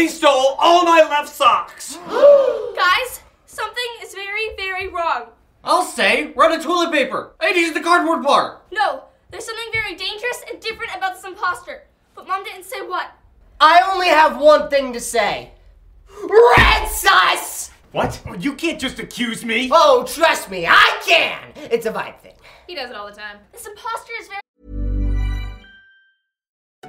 Somebody stole all my left socks! Guys, something is very, very wrong. I'll say, run a toilet paper. I needed the cardboard bar. No, there's something very dangerous and different about this imposter. But Mom didn't say what. I only have one thing to say. Red sus! What? Oh, you can't just accuse me! Oh, trust me, I can! It's a vibe thing. He does it all the time. This imposter is very.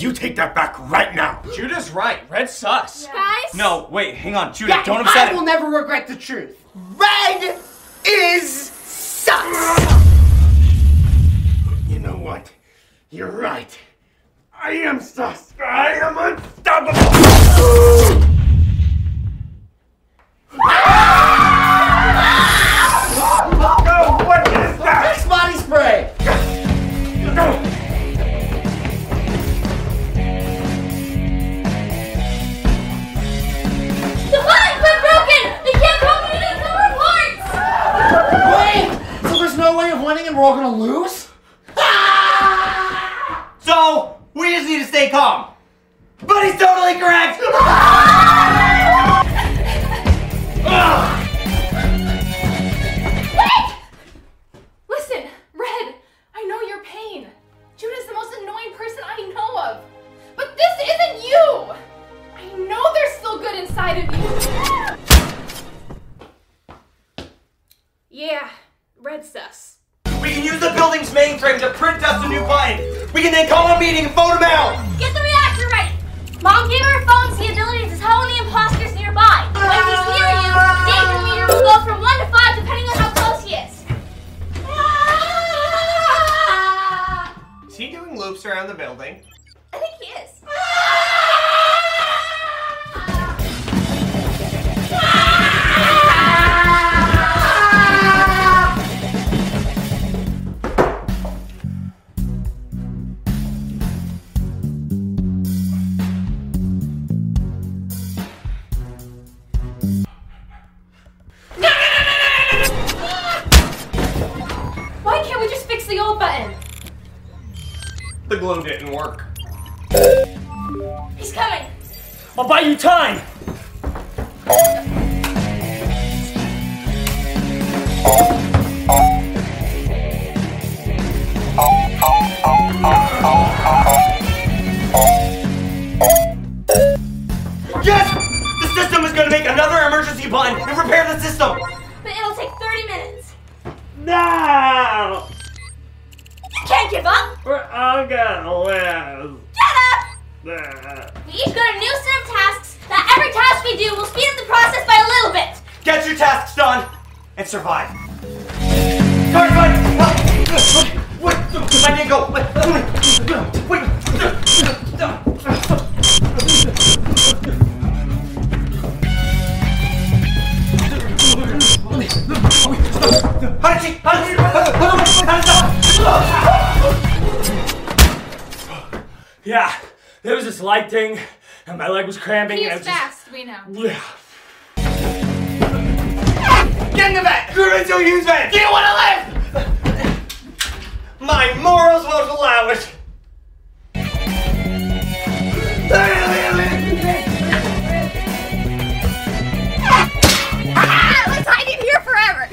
You're. You take that back right now! Judah's right. Red sus. Guys? No, wait, hang on, Judas, Yeah, don't upset I upset will him! never regret the truth. Red is sus! You know what? You're right. I am sus. I am unstoppable! So, we just need to stay calm. But he's totally correct! Wait! Listen, Red, I know your pain. Judah's the most annoying person I know of. But this isn't you! I know there's still good inside of you. Yeah, Red sus. We can use the building's mainframe to print us a new. We can then call a meeting and vote him out. Get the reactor ready! Mom gave our phones the ability to tell when the imposter's nearby. When he's near you, the danger meter will go from 1 to 5 depending on how close he is. Is he doing loops around the building? The glow didn't work. He's coming. I'll buy you time. Up. We each got a new set of tasks that every task we do will speed up the process by a little bit. Get your tasks done and survive. Wait, I didn't go. Wait, wait. Yeah, there was this light thing, and my leg was cramping. and I was just- we know. Yeah. Get in the vet! You're into use vet! Do you want to live? My morals won't allow it. Let's hide in here forever.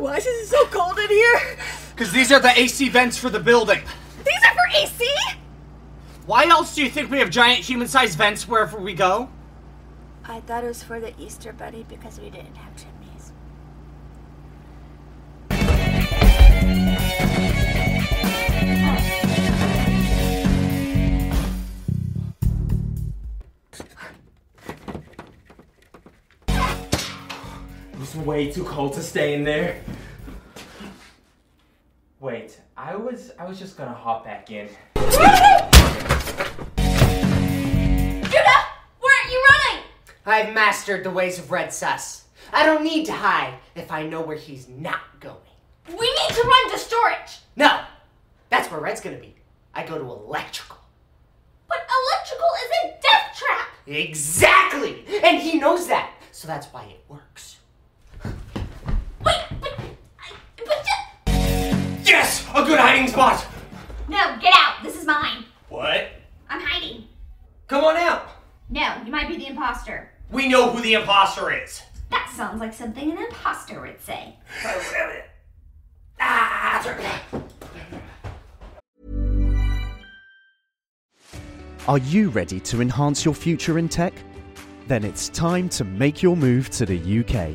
Why is it so cold in here? Because these are the AC vents for the building. These are for AC? Why else do you think we have giant human-sized vents wherever we go? I thought it was for the Easter Bunny because we didn't have chimneys. It was way too cold to stay in there. Wait, I was just gonna hop back in. Judah! Where are you running? I've mastered the ways of Red Sus. I don't need to hide if I know where he's not going. We need to run to storage. No! That's where Red's gonna be. I go to electrical. But electrical is a death trap. Exactly! And he knows that. So that's why it works. Yes! A good hiding spot! No, get out. This is mine. What? I'm hiding. Come on out. No, you might be the imposter. We know who the imposter is. That sounds like something an imposter would say. Ah. Are you ready to enhance your future in tech? Then it's time to make your move to the UK,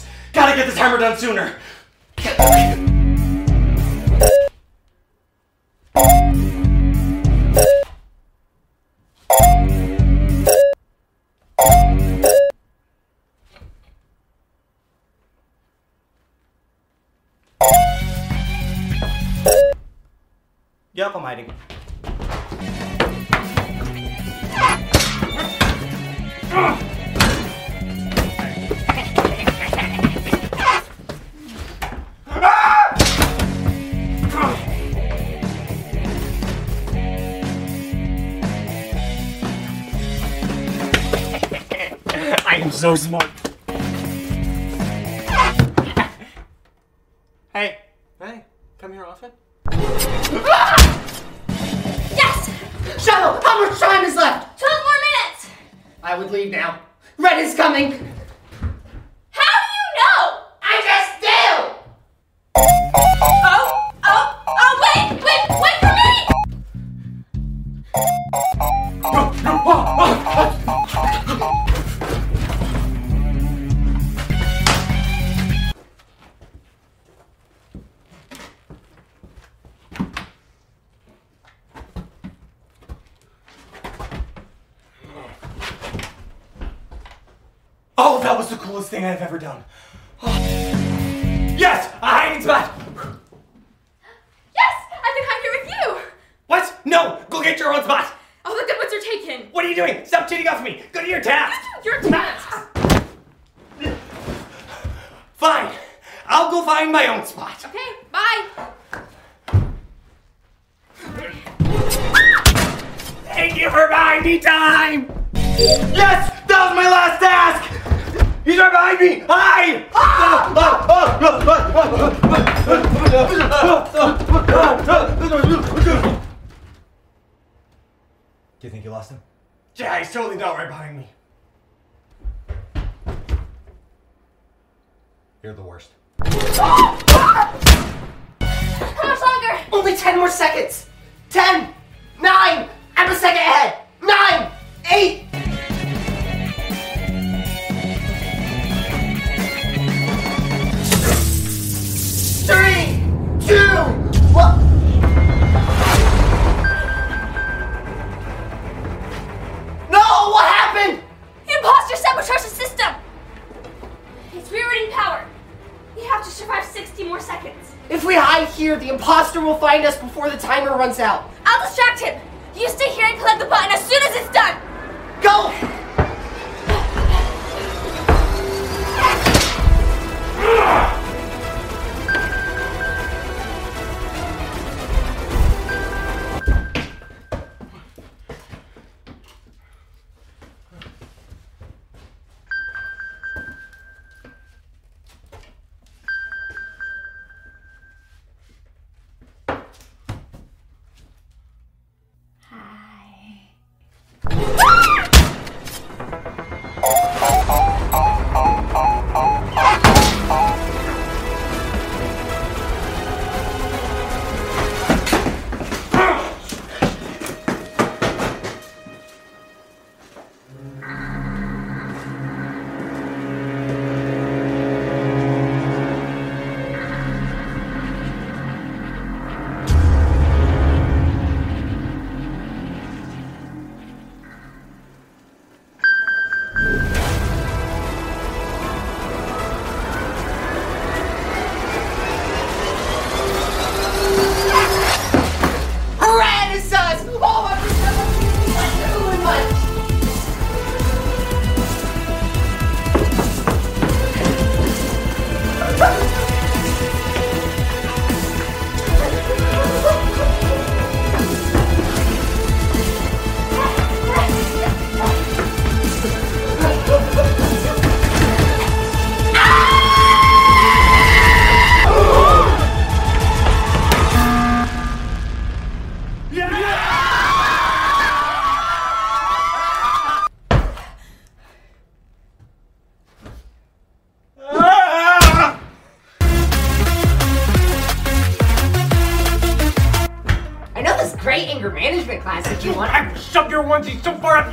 Gotta get this hammer done sooner. Yup, I'm hiding. So smart. hey, hey, come here often? Yes! Shadow, how much time is left? 12 more minutes! I would leave now. Red is coming. Thing I've ever done. Yes, a hiding spot. Yes! I can hide here with you! What? No, go get your own spot. Oh, All the good ones are taken! What are you doing? Stop cheating off me. Go to your task. Your task! Fine. I'll go find my own spot. Okay, bye! Thank you for buying me time. Yes, that was my last task. He's right behind me. Hi. Do you think you lost him? Yeah, he's totally not right behind me. You're the worst. How much longer? Only 10 more seconds. 10, 9, I'm a second ahead. 9, 8. Here, the imposter will find us before the timer runs out. I'll distract him. You stay here and collect the button as soon as it's done. Go! great anger management class if you want. I've shoved your onesie so far.